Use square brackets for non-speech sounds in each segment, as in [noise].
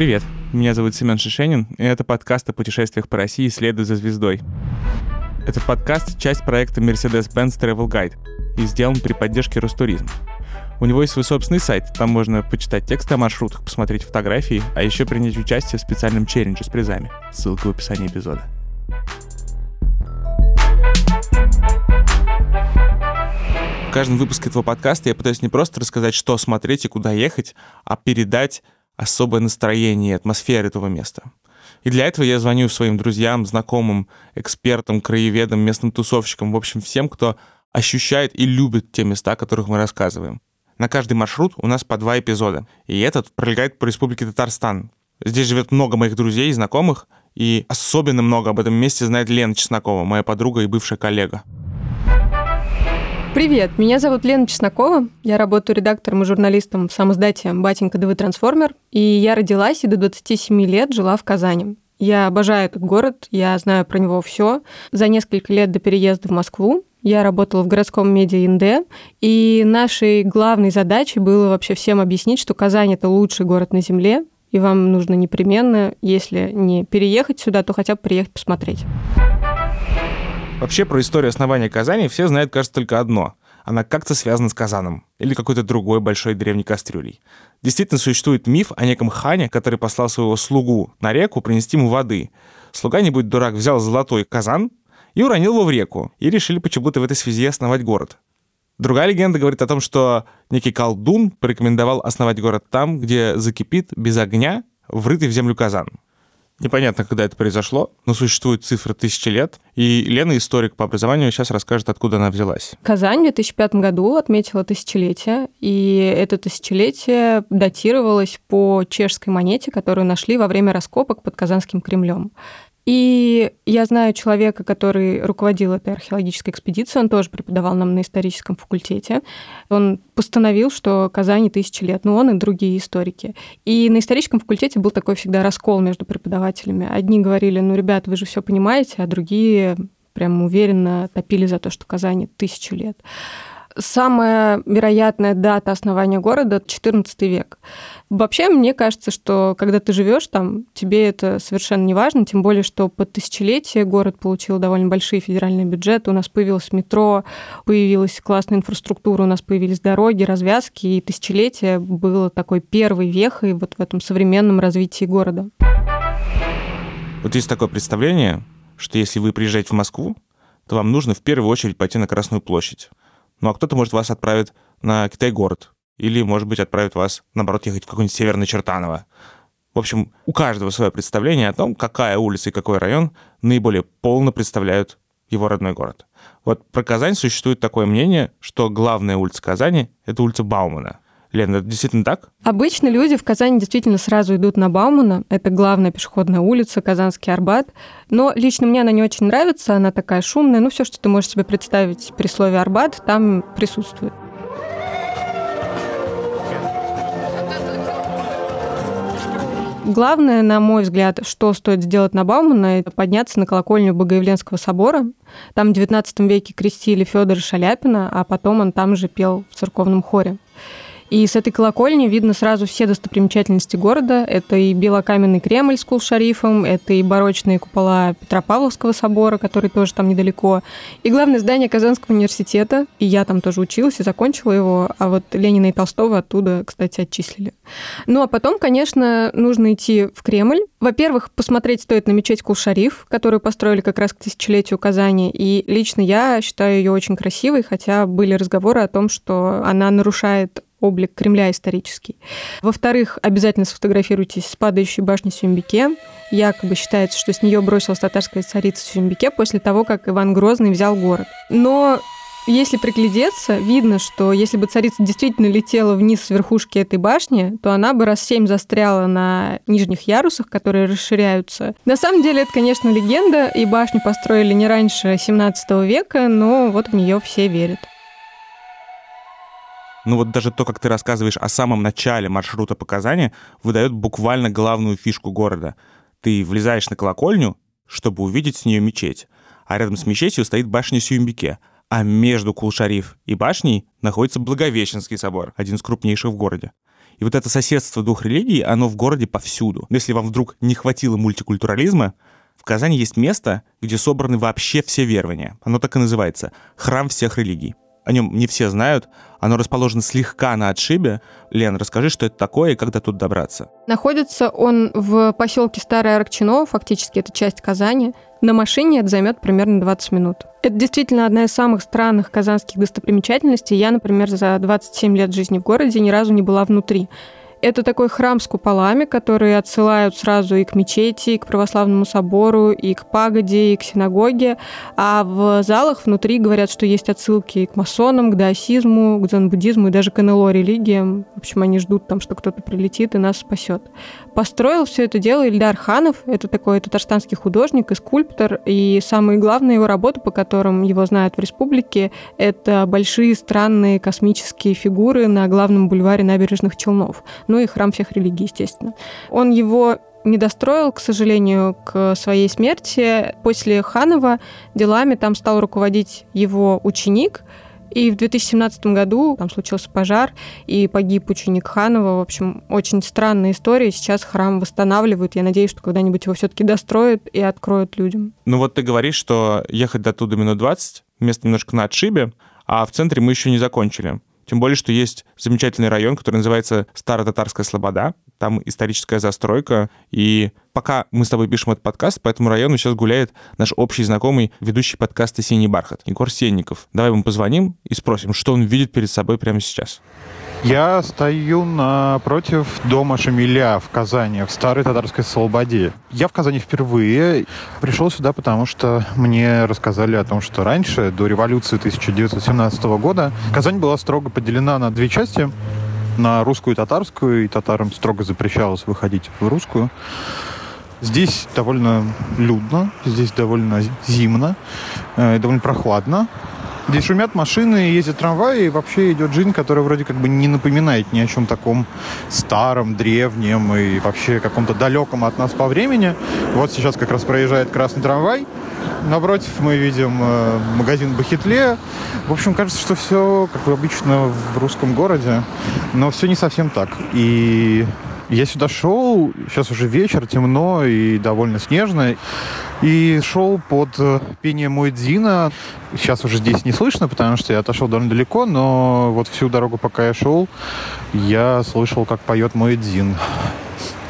Привет, меня зовут Семен Шишенин, и это подкаст о путешествиях по России «Следуй за звездой». Этот подкаст — часть проекта Mercedes-Benz Travel Guide и сделан при поддержке Ростуризм. У него есть свой собственный сайт, там можно почитать тексты о маршрутах, посмотреть фотографии, а еще принять участие в специальном челлендже с призами. Ссылка в описании эпизода. В каждом выпуске этого подкаста я пытаюсь не просто рассказать, что смотреть и куда ехать, а передать особое настроение и атмосферу этого места. И для этого я звоню своим друзьям, знакомым, экспертам, краеведам, местным тусовщикам, в общем, всем, кто ощущает и любит те места, о которых мы рассказываем. На каждый маршрут у нас по два эпизода, и этот пролегает по республике Татарстан. Здесь живет много моих друзей и знакомых, и особенно много об этом месте знает Лена Чеснокова, моя подруга и бывшая коллега. Привет, меня зовут Лена Чеснокова. Я работаю редактором и журналистом в самоиздате «Батенька ДВ Трансформер». И я родилась и до 27 лет жила в Казани. Я обожаю этот город, я знаю про него все. За несколько лет до переезда в Москву я работала в городском медиа ИНД, и нашей главной задачей было вообще всем объяснить, что Казань — это лучший город на Земле, и вам нужно непременно, если не переехать сюда, то хотя бы приехать посмотреть. Вообще про историю основания Казани все знают, кажется, только одно. Она как-то связана с Казаном или какой-то другой большой древней кастрюлей. Действительно существует миф о неком хане, который послал своего слугу на реку принести ему воды. Слуга, не будь дурак, взял золотой казан и уронил его в реку, и решили почему-то в этой связи основать город. Другая легенда говорит о том, что некий колдун порекомендовал основать город там, где закипит без огня врытый в землю казан. Непонятно, когда это произошло, но существует цифра тысячи лет. И Лена, историк по образованию, сейчас расскажет, откуда она взялась. Казань в 2005 году отметила тысячелетие, и это тысячелетие датировалось по чешской монете, которую нашли во время раскопок под Казанским Кремлем. И я знаю человека, который руководил этой археологической экспедицией, он тоже преподавал нам на историческом факультете. Он постановил, что Казани тысячи лет, но он и другие историки. И на историческом факультете был такой всегда раскол между преподавателями. Одни говорили, ну, ребята, вы же все понимаете, а другие прям уверенно топили за то, что Казани тысячу лет. Самая вероятная дата основания города — XIV век. Вообще, мне кажется, что когда ты живешь там, тебе это совершенно не важно, тем более, что под тысячелетие город получил довольно большие федеральные бюджеты, у нас появилось метро, появилась классная инфраструктура, у нас появились дороги, развязки, и тысячелетие было такой первой вехой вот в этом современном развитии города. Вот есть такое представление, что если вы приезжаете в Москву, то вам нужно в первую очередь пойти на Красную площадь. Ну а кто-то, может, вас отправить на Китай-город, или, может быть, отправит вас, наоборот, ехать в какой-нибудь Северный Чертаново. В общем, у каждого свое представление о том, какая улица и какой район наиболее полно представляют его родной город. Вот про Казань существует такое мнение, что главная улица Казани — это улица Баумана. Лена, это действительно так? Обычно люди в Казани действительно сразу идут на Баумана. Это главная пешеходная улица, Казанский Арбат. Но лично мне она не очень нравится, она такая шумная. Ну, все, что ты можешь себе представить при слове Арбат, там присутствует. Главное, на мой взгляд, что стоит сделать на Баумана, это подняться на колокольню Богоявленского собора. Там в XIX веке крестили Федора Шаляпина, а потом он там же пел в церковном хоре. И с этой колокольни видно сразу все достопримечательности города. Это и белокаменный Кремль с Кул-Шарифом, это и барочные купола Петропавловского собора, который тоже там недалеко, и главное здание Казанского университета. И я там тоже училась и закончила его, а вот Ленина и Толстого оттуда, кстати, отчислили. Ну а потом, конечно, нужно идти в Кремль. Во-первых, посмотреть стоит на мечеть Кул-Шариф, которую построили как раз к тысячелетию Казани. И лично я считаю ее очень красивой, хотя были разговоры о том, что она нарушает облик Кремля исторический. Во-вторых, обязательно сфотографируйтесь с падающей башней Сюмбике. Якобы считается, что с нее бросилась татарская царица Сюмбике после того, как Иван Грозный взял город. Но если приглядеться, видно, что если бы царица действительно летела вниз с верхушки этой башни, то она бы раз семь застряла на нижних ярусах, которые расширяются. На самом деле это, конечно, легенда, и башню построили не раньше 17 века, но вот в нее все верят. Ну вот даже то, как ты рассказываешь о самом начале маршрута по Казани, выдает буквально главную фишку города. Ты влезаешь на колокольню, чтобы увидеть с нее мечеть, а рядом с мечетью стоит башня Сюмбике, а между Кулшариф и башней находится Благовещенский собор, один из крупнейших в городе. И вот это соседство двух религий, оно в городе повсюду. Если вам вдруг не хватило мультикультурализма, в Казани есть место, где собраны вообще все верования. Оно так и называется — «Храм всех религий». О нем не все знают. Оно расположено слегка на отшибе. Лен, расскажи, что это такое и как до тут добраться. Находится он в поселке Старая Аркчино, фактически это часть Казани. На машине это займет примерно 20 минут. Это действительно одна из самых странных казанских достопримечательностей. Я, например, за 27 лет жизни в городе ни разу не была внутри. Это такой храм с куполами, которые отсылают сразу и к мечети, и к православному собору, и к пагоде, и к синагоге. А в залах внутри говорят, что есть отсылки к масонам, к даосизму, к дзен-буддизму и даже к НЛО религиям. В общем, они ждут там, что кто-то прилетит и нас спасет. Построил все это дело Ильдар Ханов. Это такой татарстанский художник и скульптор. И самые главные его работы, по которым его знают в республике, это большие странные космические фигуры на главном бульваре набережных Челнов ну и храм всех религий, естественно. Он его не достроил, к сожалению, к своей смерти. После Ханова делами там стал руководить его ученик, и в 2017 году там случился пожар, и погиб ученик Ханова. В общем, очень странная история. Сейчас храм восстанавливают. Я надеюсь, что когда-нибудь его все-таки достроят и откроют людям. Ну вот ты говоришь, что ехать до туда минут 20, место немножко на отшибе, а в центре мы еще не закончили. Тем более, что есть замечательный район, который называется Старо-Татарская Слобода. Там историческая застройка. И пока мы с тобой пишем этот подкаст, по этому району сейчас гуляет наш общий знакомый ведущий подкаста «Синий бархат» Егор Сенников. Давай ему позвоним и спросим, что он видит перед собой прямо сейчас. Я стою напротив дома Шамиля в Казани, в старой татарской Слободе. Я в Казани впервые. Пришел сюда, потому что мне рассказали о том, что раньше, до революции 1917 года, Казань была строго поделена на две части. На русскую и татарскую, и татарам строго запрещалось выходить в русскую. Здесь довольно людно, здесь довольно зимно, э, довольно прохладно. Здесь шумят машины, ездят трамваи, и вообще идет жизнь, которая вроде как бы не напоминает ни о чем таком старом, древнем и вообще каком-то далеком от нас по времени. Вот сейчас как раз проезжает красный трамвай. Напротив мы видим э, магазин Бахетле. В общем, кажется, что все как обычно в русском городе, но все не совсем так. И я сюда шел, сейчас уже вечер, темно и довольно снежно, и шел под э, пение Муэдзина. Сейчас уже здесь не слышно, потому что я отошел довольно далеко, но вот всю дорогу, пока я шел, я слышал, как поет Муэдзин.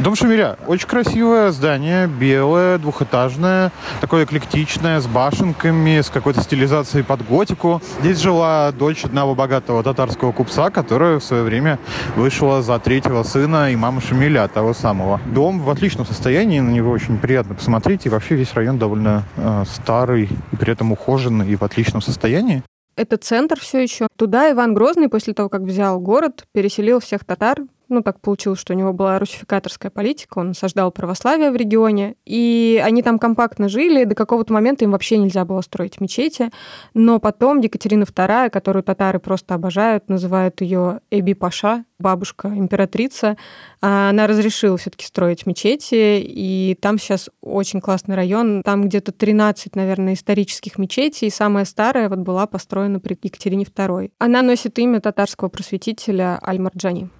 Дом Шамиля. Очень красивое здание, белое, двухэтажное, такое эклектичное, с башенками, с какой-то стилизацией под готику. Здесь жила дочь одного богатого татарского купца, которая в свое время вышла за третьего сына имама Шамиля, того самого. Дом в отличном состоянии, на него очень приятно посмотреть, и вообще весь район довольно э, старый и при этом ухоженный и в отличном состоянии. Это центр все еще. Туда Иван Грозный после того, как взял город, переселил всех татар, ну, так получилось, что у него была русификаторская политика, он насаждал православие в регионе, и они там компактно жили, до какого-то момента им вообще нельзя было строить мечети, но потом Екатерина II, которую татары просто обожают, называют ее Эби Паша, бабушка, императрица, она разрешила все-таки строить мечети, и там сейчас очень классный район, там где-то 13, наверное, исторических мечетей, и самая старая вот была построена при Екатерине II. Она носит имя татарского просветителя Аль-Марджани.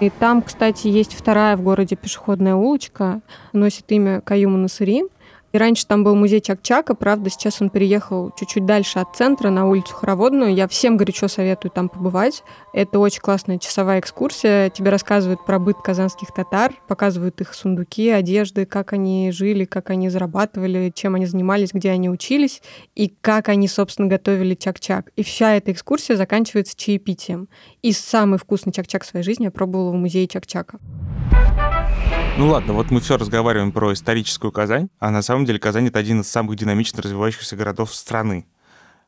И там, кстати, есть вторая в городе пешеходная улочка, носит имя Каюма Насыри. И раньше там был музей Чак-Чака, правда, сейчас он переехал чуть-чуть дальше от центра, на улицу Хороводную. Я всем горячо советую там побывать. Это очень классная часовая экскурсия. Тебе рассказывают про быт казанских татар, показывают их сундуки, одежды, как они жили, как они зарабатывали, чем они занимались, где они учились, и как они, собственно, готовили Чак-Чак. И вся эта экскурсия заканчивается чаепитием. И самый вкусный Чак-Чак в своей жизни я пробовала в музее Чак-Чака. Ну ладно, вот мы все разговариваем про историческую Казань, а на самом деле Казань — это один из самых динамично развивающихся городов страны.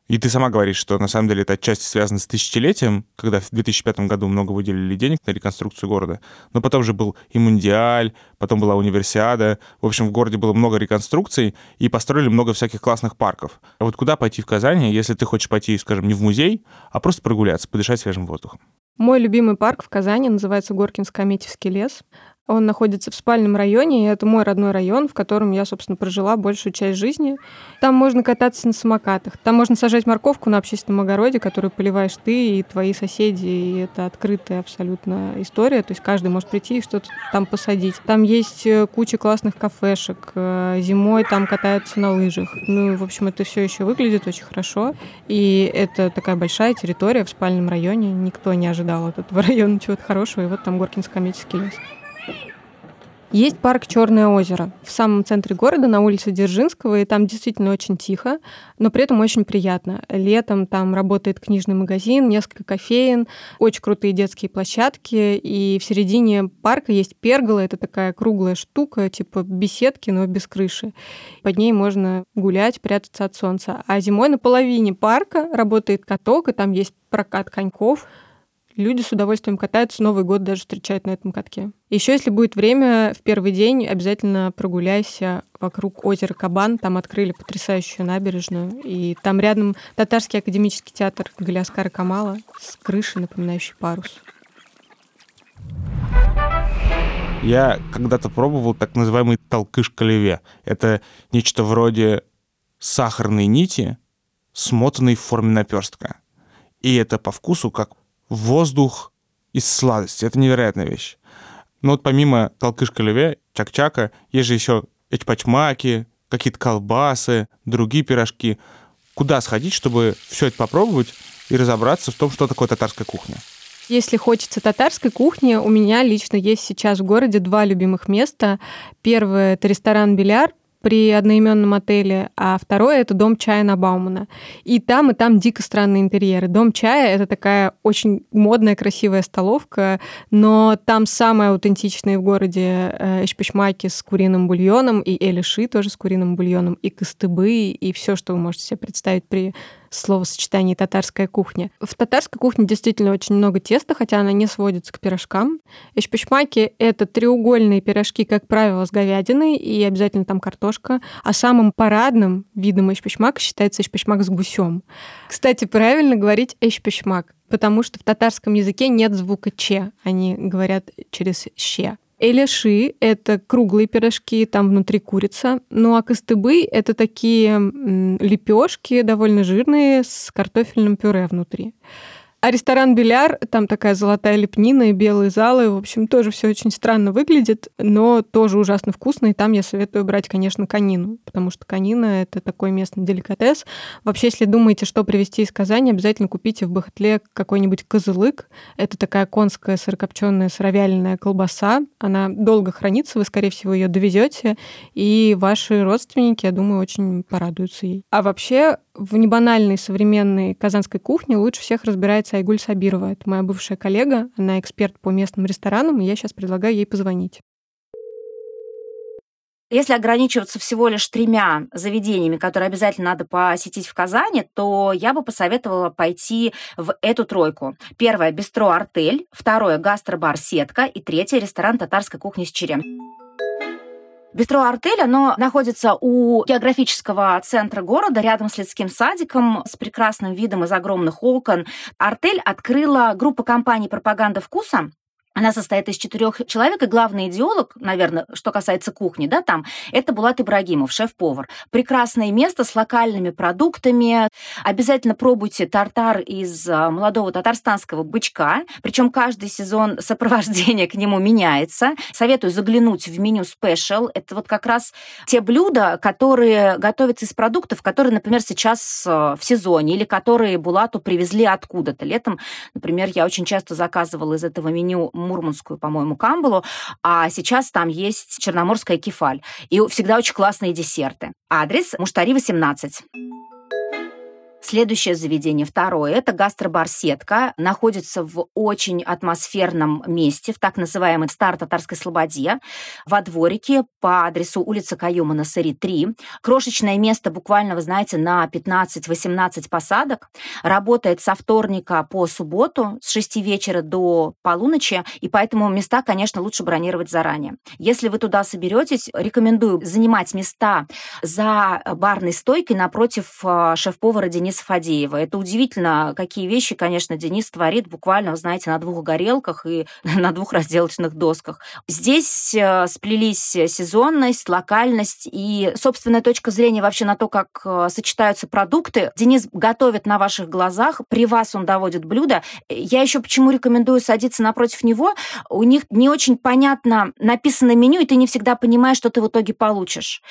И ты сама говоришь, что на самом деле это отчасти связано с тысячелетием, когда в 2005 году много выделили денег на реконструкцию города. Но потом же был и Мундиаль, потом была Универсиада. В общем, в городе было много реконструкций и построили много всяких классных парков. А вот куда пойти в Казани, если ты хочешь пойти, скажем, не в музей, а просто прогуляться, подышать свежим воздухом? Мой любимый парк в Казани называется Горкинско-Аметьевский лес. Он находится в спальном районе, и это мой родной район, в котором я, собственно, прожила большую часть жизни. Там можно кататься на самокатах, там можно сажать морковку на общественном огороде, которую поливаешь ты и твои соседи, и это открытая абсолютно история, то есть каждый может прийти и что-то там посадить. Там есть э, куча классных кафешек, э, зимой там катаются на лыжах. Ну, в общем, это все еще выглядит очень хорошо, и это такая большая территория в спальном районе, никто не ожидал от этого района чего-то хорошего, и вот там Горкинско-комический лес. Есть парк Черное озеро в самом центре города, на улице Дзержинского, и там действительно очень тихо, но при этом очень приятно. Летом там работает книжный магазин, несколько кофеин, очень крутые детские площадки, и в середине парка есть пергола, это такая круглая штука, типа беседки, но без крыши. Под ней можно гулять, прятаться от солнца. А зимой на половине парка работает каток, и там есть прокат коньков, Люди с удовольствием катаются, Новый год даже встречают на этом катке. Еще, если будет время, в первый день обязательно прогуляйся вокруг озера Кабан. Там открыли потрясающую набережную. И там рядом Татарский академический театр Галиаскара Камала с крышей, напоминающей парус. Я когда-то пробовал так называемый толкыш-колеве. Это нечто вроде сахарной нити, смотанной в форме наперстка. И это по вкусу как воздух из сладости. Это невероятная вещь. Но вот помимо толкыш-калеве, чак-чака, есть же еще эчпачмаки, какие-то колбасы, другие пирожки. Куда сходить, чтобы все это попробовать и разобраться в том, что такое татарская кухня? Если хочется татарской кухни, у меня лично есть сейчас в городе два любимых места. Первое — это ресторан «Биляр», при одноименном отеле, а второе это дом чая на Баумана. И там, и там дико странные интерьеры. Дом чая это такая очень модная, красивая столовка, но там самые аутентичные в городе э, эшпешмаки с куриным бульоном, и элиши тоже с куриным бульоном, и костыбы, и все, что вы можете себе представить при словосочетании татарская кухня. В татарской кухне действительно очень много теста, хотя она не сводится к пирожкам. Эшпешмаки — это треугольные пирожки, как правило, с говядиной, и обязательно там картошка. А самым парадным видом эшпешмака считается эшпешмак с гусем. Кстати, правильно говорить эшпешмак, потому что в татарском языке нет звука «че», они говорят через «ще». Эляши — это круглые пирожки, там внутри курица. Ну а костыбы — это такие лепешки довольно жирные с картофельным пюре внутри. А ресторан «Биляр», там такая золотая лепнина и белые залы, в общем, тоже все очень странно выглядит, но тоже ужасно вкусно, и там я советую брать, конечно, конину, потому что конина — это такой местный деликатес. Вообще, если думаете, что привезти из Казани, обязательно купите в Бахтле какой-нибудь козылык. Это такая конская сырокопченая сыровяленая колбаса. Она долго хранится, вы, скорее всего, ее довезете, и ваши родственники, я думаю, очень порадуются ей. А вообще, в небанальной современной казанской кухне лучше всех разбирается Айгуль Сабирова. Это моя бывшая коллега, она эксперт по местным ресторанам, и я сейчас предлагаю ей позвонить. Если ограничиваться всего лишь тремя заведениями, которые обязательно надо посетить в Казани, то я бы посоветовала пойти в эту тройку. Первое – бистро «Артель», второе – гастробар «Сетка» и третье – ресторан татарской кухни с черем. Бистро «Артель», оно находится у географического центра города, рядом с Людским садиком, с прекрасным видом из огромных окон. «Артель» открыла группа компаний «Пропаганда вкуса», она состоит из четырех человек, и главный идеолог, наверное, что касается кухни, да, там, это Булат Ибрагимов, шеф-повар. Прекрасное место с локальными продуктами. Обязательно пробуйте тартар из а, молодого татарстанского бычка, причем каждый сезон [laughs] сопровождения к нему меняется. Советую заглянуть в меню спешл. Это вот как раз те блюда, которые готовятся из продуктов, которые, например, сейчас а, в сезоне, или которые Булату привезли откуда-то. Летом, например, я очень часто заказывала из этого меню мурманскую, по-моему, камбалу, а сейчас там есть черноморская кефаль. И всегда очень классные десерты. Адрес Муштари 18. Следующее заведение, второе, это гастробар «Сетка». Находится в очень атмосферном месте, в так называемой Стар-Татарской Слободе, во дворике по адресу улица Каюма на Сыри 3. Крошечное место буквально, вы знаете, на 15-18 посадок. Работает со вторника по субботу с 6 вечера до полуночи, и поэтому места, конечно, лучше бронировать заранее. Если вы туда соберетесь, рекомендую занимать места за барной стойкой напротив э, шеф-повара Дениса Фадеева. Это удивительно, какие вещи, конечно, Денис творит буквально, вы знаете, на двух горелках и [laughs] на двух разделочных досках. Здесь э, сплелись сезонность, локальность и собственная точка зрения вообще на то, как э, сочетаются продукты. Денис готовит на ваших глазах, при вас он доводит блюдо. Я еще почему рекомендую садиться напротив него. У них не очень понятно написано меню, и ты не всегда понимаешь, что ты в итоге получишь.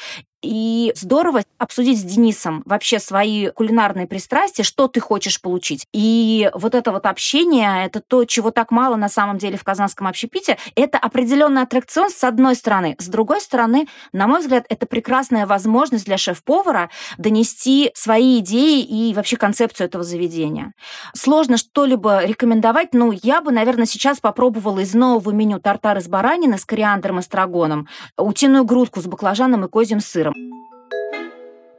И здорово обсудить с Денисом вообще свои кулинарные пристрастия, что ты хочешь получить. И вот это вот общение, это то, чего так мало на самом деле в казанском общепите. Это определенный аттракцион с одной стороны. С другой стороны, на мой взгляд, это прекрасная возможность для шеф-повара донести свои идеи и вообще концепцию этого заведения. Сложно что-либо рекомендовать, но я бы, наверное, сейчас попробовала из нового меню тартар из баранины с кориандром и страгоном, утиную грудку с баклажаном и козьим сыром.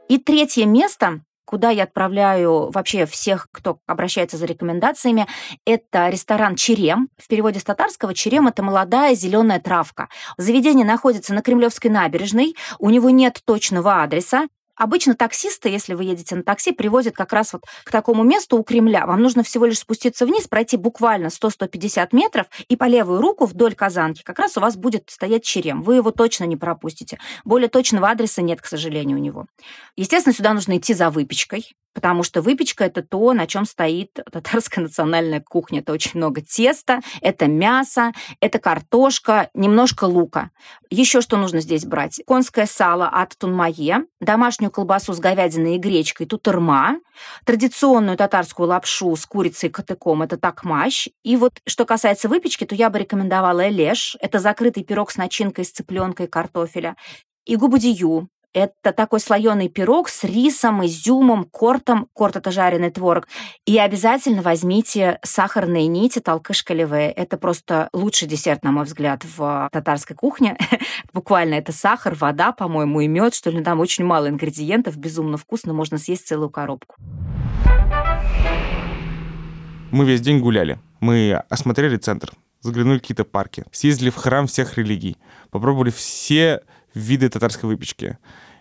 И третье место, куда я отправляю вообще всех, кто обращается за рекомендациями, это ресторан «Черем». В переводе с татарского «Черем» — это молодая зеленая травка. Заведение находится на Кремлевской набережной, у него нет точного адреса, Обычно таксисты, если вы едете на такси, привозят как раз вот к такому месту у Кремля. Вам нужно всего лишь спуститься вниз, пройти буквально 100-150 метров, и по левую руку вдоль Казанки как раз у вас будет стоять черем. Вы его точно не пропустите. Более точного адреса нет, к сожалению, у него. Естественно, сюда нужно идти за выпечкой потому что выпечка – это то, на чем стоит татарская национальная кухня. Это очень много теста, это мясо, это картошка, немножко лука. Еще что нужно здесь брать? Конское сало от Тунмае, домашнюю колбасу с говядиной и гречкой тутырма, традиционную татарскую лапшу с курицей и катыком – это такмащ. И вот что касается выпечки, то я бы рекомендовала элеш. Это закрытый пирог с начинкой из цыпленка и картофеля. И губудию, это такой слоеный пирог с рисом, изюмом, кортом. Корт – это жареный творог. И обязательно возьмите сахарные нити талкыш-калевые. Это просто лучший десерт, на мой взгляд, в татарской кухне. [laughs] Буквально это сахар, вода, по-моему, и мед, что ли. Там очень мало ингредиентов, безумно вкусно, можно съесть целую коробку. Мы весь день гуляли. Мы осмотрели центр, заглянули в какие-то парки, съездили в храм всех религий, попробовали все виды татарской выпечки.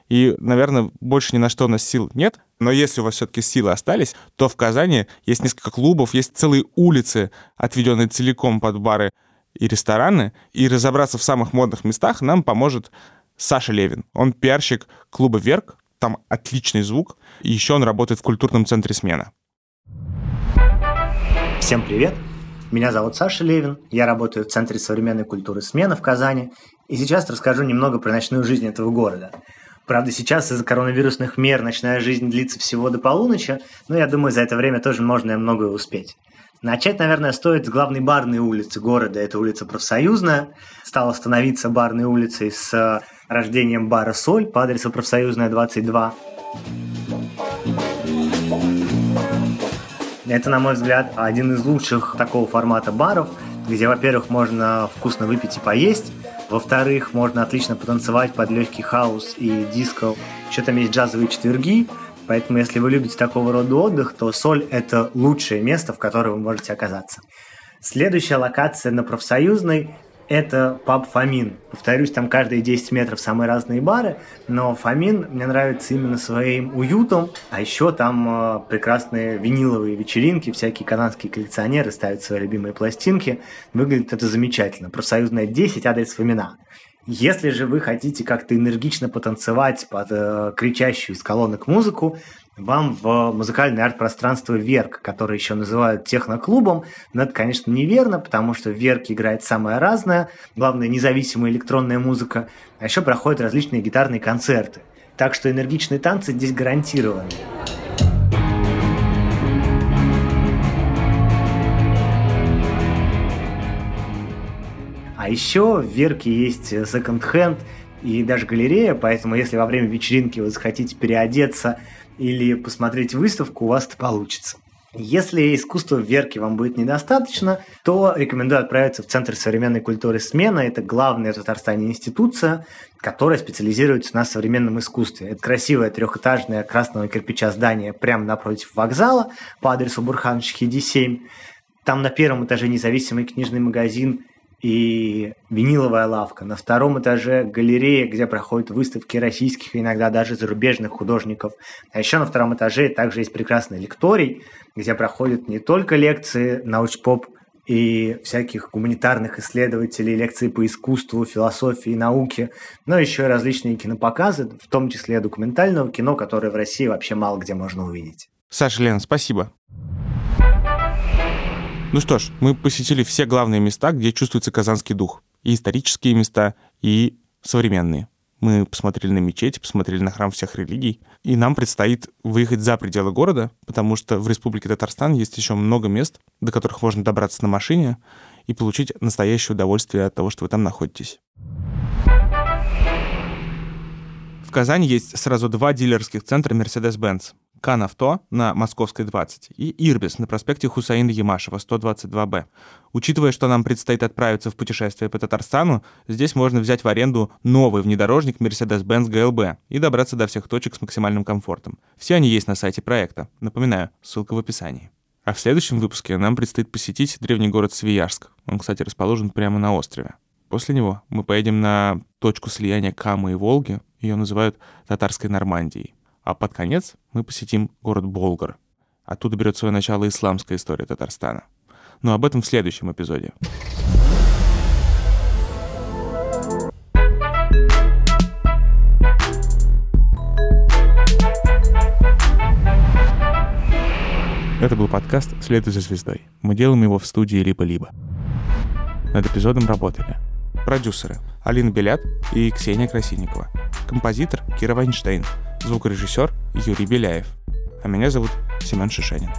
И, наверное, больше ни на что у нас сил нет. Но если у вас все-таки силы остались, то в Казани есть несколько клубов, есть целые улицы, отведенные целиком под бары и рестораны. И разобраться в самых модных местах нам поможет Саша Левин. Он пиарщик клуба «Верк», там отличный звук. И еще он работает в культурном центре «Смена». Всем привет! Меня зовут Саша Левин, я работаю в Центре современной культуры «Смена» в Казани, и сейчас расскажу немного про ночную жизнь этого города. Правда, сейчас из-за коронавирусных мер ночная жизнь длится всего до полуночи, но я думаю, за это время тоже можно многое успеть. Начать, наверное, стоит с главной барной улицы города. Это улица Профсоюзная. Стала становиться барной улицей с рождением бара «Соль» по адресу Профсоюзная, 22. Это, на мой взгляд, один из лучших такого формата баров, где, во-первых, можно вкусно выпить и поесть, во-вторых, можно отлично потанцевать под легкий хаос и диско. Еще там есть джазовые четверги, поэтому если вы любите такого рода отдых, то Соль – это лучшее место, в котором вы можете оказаться. Следующая локация на профсоюзной это паб Фомин. Повторюсь, там каждые 10 метров самые разные бары, но Фомин мне нравится именно своим уютом, а еще там э, прекрасные виниловые вечеринки, всякие канадские коллекционеры ставят свои любимые пластинки. Выглядит это замечательно. Профсоюзная 10, адрес Фомина. Если же вы хотите как-то энергично потанцевать под э, кричащую из колонок музыку, вам в музыкальное арт-пространство Верк, которое еще называют техноклубом, но это, конечно, неверно, потому что в Верк играет самое разное, главное, независимая электронная музыка, а еще проходят различные гитарные концерты. Так что энергичные танцы здесь гарантированы. А еще в Верке есть секонд-хенд и даже галерея, поэтому если во время вечеринки вы захотите переодеться или посмотреть выставку, у вас это получится. Если искусства в Верке вам будет недостаточно, то рекомендую отправиться в Центр современной культуры «Смена». Это главная в Татарстане институция, которая специализируется на современном искусстве. Это красивое трехэтажное красного кирпича здание прямо напротив вокзала по адресу Бурхановичхиди 7. Там на первом этаже независимый книжный магазин и виниловая лавка. На втором этаже галерея, где проходят выставки российских иногда даже зарубежных художников. А еще на втором этаже также есть прекрасный лекторий, где проходят не только лекции научпоп и всяких гуманитарных исследователей, лекции по искусству, философии, науке, но еще и различные кинопоказы, в том числе документального кино, которое в России вообще мало где можно увидеть. Саша, Лена, спасибо. Ну что ж, мы посетили все главные места, где чувствуется казанский дух. И исторические места, и современные. Мы посмотрели на мечети, посмотрели на храм всех религий. И нам предстоит выехать за пределы города, потому что в Республике Татарстан есть еще много мест, до которых можно добраться на машине и получить настоящее удовольствие от того, что вы там находитесь. В Казани есть сразу два дилерских центра Mercedes-Benz. Кан-Авто на Московской 20 и Ирбис на проспекте Хусаина Ямашева 122Б. Учитывая, что нам предстоит отправиться в путешествие по Татарстану, здесь можно взять в аренду новый внедорожник Mercedes-Benz GLB и добраться до всех точек с максимальным комфортом. Все они есть на сайте проекта. Напоминаю, ссылка в описании. А в следующем выпуске нам предстоит посетить древний город Свияжск. Он, кстати, расположен прямо на острове. После него мы поедем на точку слияния Камы и Волги. Ее называют Татарской Нормандией. А под конец мы посетим город Болгар. Оттуда берет свое начало исламская история Татарстана. Но об этом в следующем эпизоде. Это был подкаст «Следуй за звездой». Мы делаем его в студии «Либо-либо». Над эпизодом работали продюсеры Алина Белят и Ксения Красильникова, композитор Кира Вайнштейн, звукорежиссер Юрий Беляев. А меня зовут Семен Шишенин.